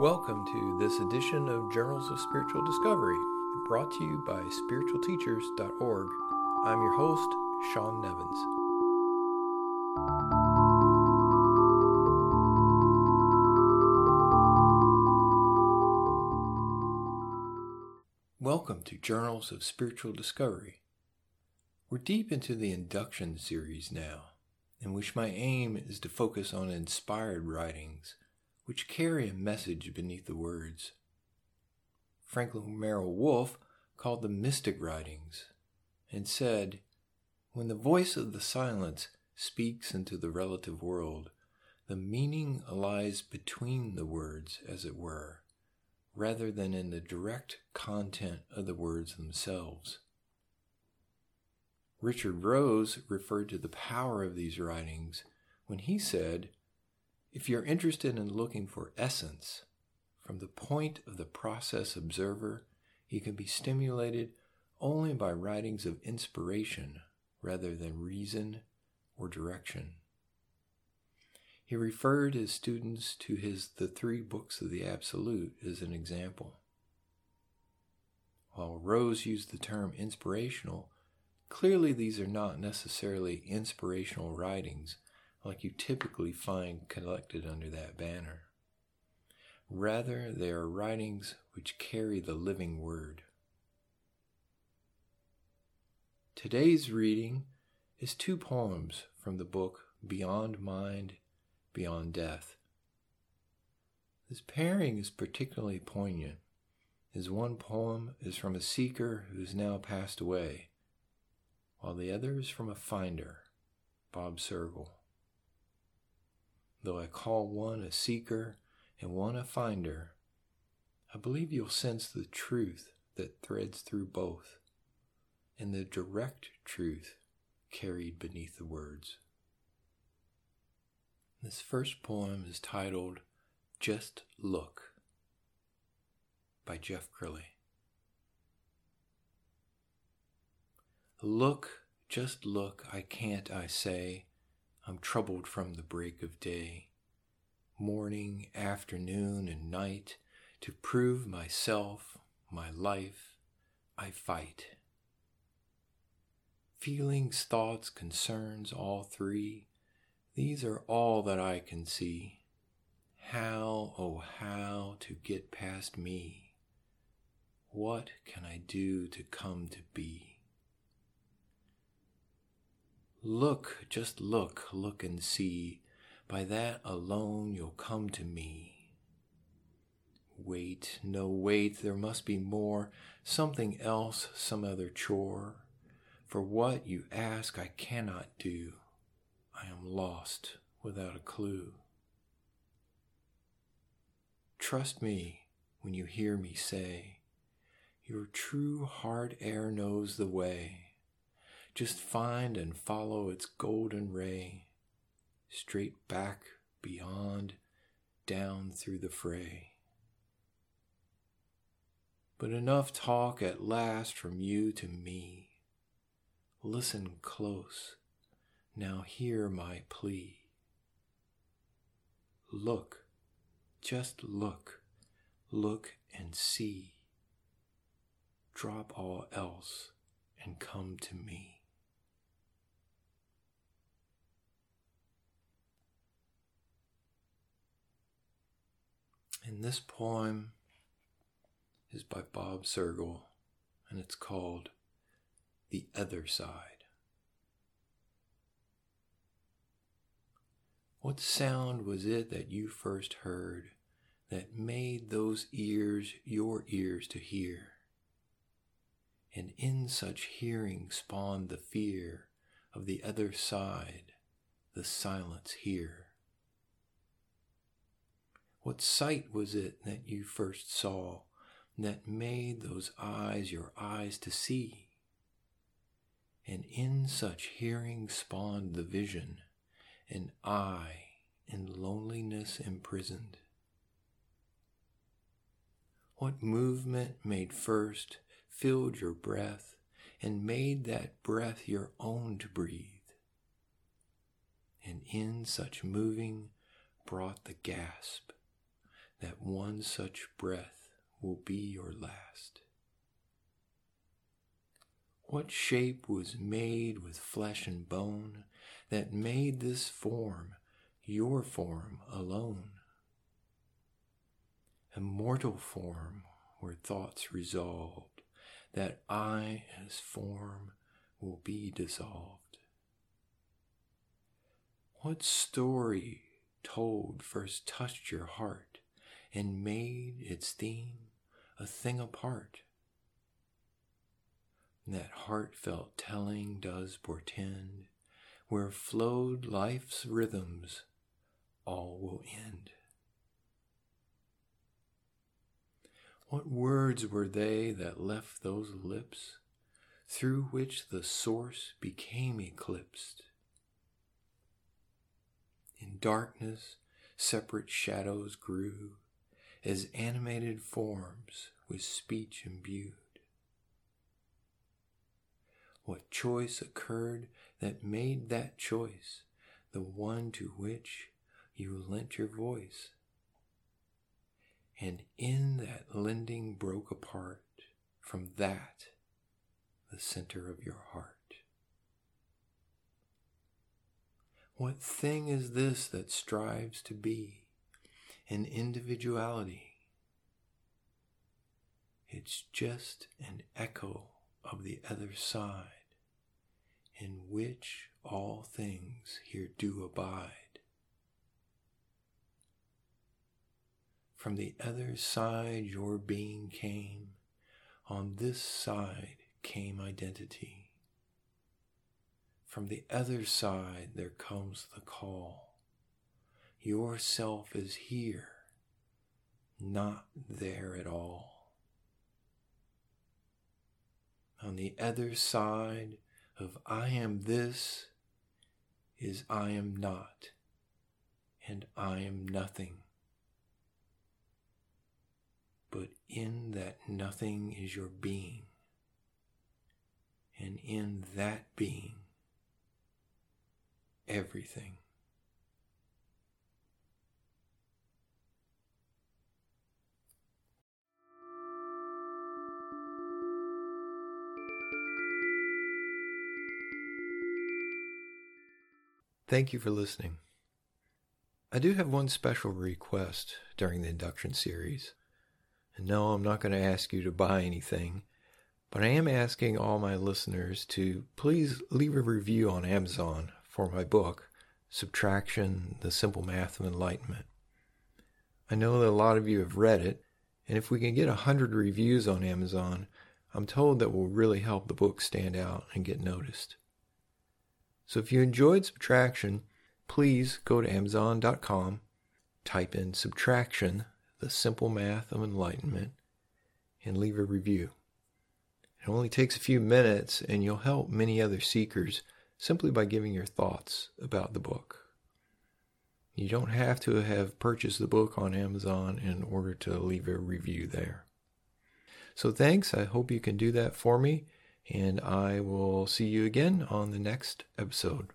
Welcome to this edition of Journals of Spiritual Discovery, brought to you by spiritualteachers.org. I'm your host, Shawn Nevins. Welcome to Journals of Spiritual Discovery. We're deep into the induction series now, in which my aim is to focus on inspired writings which carry a message beneath the words. Franklin Merrell-Wolff called them mystic writings and said, When the voice of the silence speaks into the relative world, the meaning lies between the words, as it were, rather than in the direct content of the words themselves. Richard Rose referred to the power of these writings when he said, If you're interested in looking for essence from the point of the process observer, he can be stimulated only by writings of inspiration rather than reason or direction. He referred his students to his The Three Books of the Absolute as an example. While Rose used the term inspirational, clearly these are not necessarily inspirational writings like you typically find collected under that banner. Rather, they are writings which carry the living word. Today's reading is two poems from the book Beyond Mind, Beyond Death. This pairing is particularly poignant, as one poem is from a seeker who has now passed away, while the other is from a finder, Bob Cergol. Though I call one a seeker and one a finder, I believe you'll sense the truth that threads through both and the direct truth carried beneath the words. This first poem is titled Just Look by Jeff Crilley. Look, just look, I can't, I say. I'm troubled from the break of day, morning, afternoon, and night. To prove myself, my life, I fight. Feelings, thoughts, concerns, all three, these are all that I can see. How, oh, how to get past me? What can I do to come to be? Look, just look, look and see. By that alone you'll come to me. Wait, no, wait, there must be more, something else, some other chore. For what you ask I cannot do. I am lost without a clue. Trust me when you hear me say, Your true heart air knows the way. Just find and follow its golden ray, straight back, beyond, down through the fray. But enough talk at last from you to me. Listen close. Now hear my plea. Look, just look, look and see. Drop all else and come to me. And this poem is by Bob Cergol, and it's called the other side. What sound was it that you first heard that made those ears your ears to hear? And in such hearing spawned the fear of the other side, the silence here. What sight was it that you first saw that made those eyes your eyes to see? and in such hearing spawned the vision, and I in loneliness imprisoned. What movement made first, filled your breath, and made that breath your own to breathe? And in such moving brought the gasp that one such breath will be your last. What shape was made with flesh and bone that made this form your form alone? A mortal form where thoughts resolved, that I as form will be dissolved. What story told first touched your heart and made its theme a thing apart? That heartfelt telling does portend where flowed life's rhythms, all will end. What words were they that left those lips through which the source became eclipsed? In darkness, separate shadows grew as animated forms with speech imbued. What choice occurred that made that choice the one to which you lent your voice? And in that lending broke apart from that the center of your heart. What thing is this that strives to be an individuality? It's just an echo of the other side, in which all things here do abide. From the other side your being came, on this side came identity. From the other side there comes the call. Your self is here, not there at all. on the other side of I am this is I am not, and I am nothing. But in that nothing is your being, and in that being, everything. Thank you for listening. I do have one special request during the induction series. And no, I'm not going to ask you to buy anything, but I am asking all my listeners to please leave a review on Amazon for my book, Subtraction The Simple Math of Enlightenment. I know that a lot of you have read it, and if we can get 100 reviews on Amazon, I'm told that will really help the book stand out and get noticed. So if you enjoyed subtraction, please go to Amazon.com, type in subtraction, the simple math of enlightenment, and leave a review. It only takes a few minutes, and you'll help many other seekers simply by giving your thoughts about the book. You don't have to have purchased the book on Amazon in order to leave a review there. So thanks. I hope you can do that for me and I will see you again on the next episode.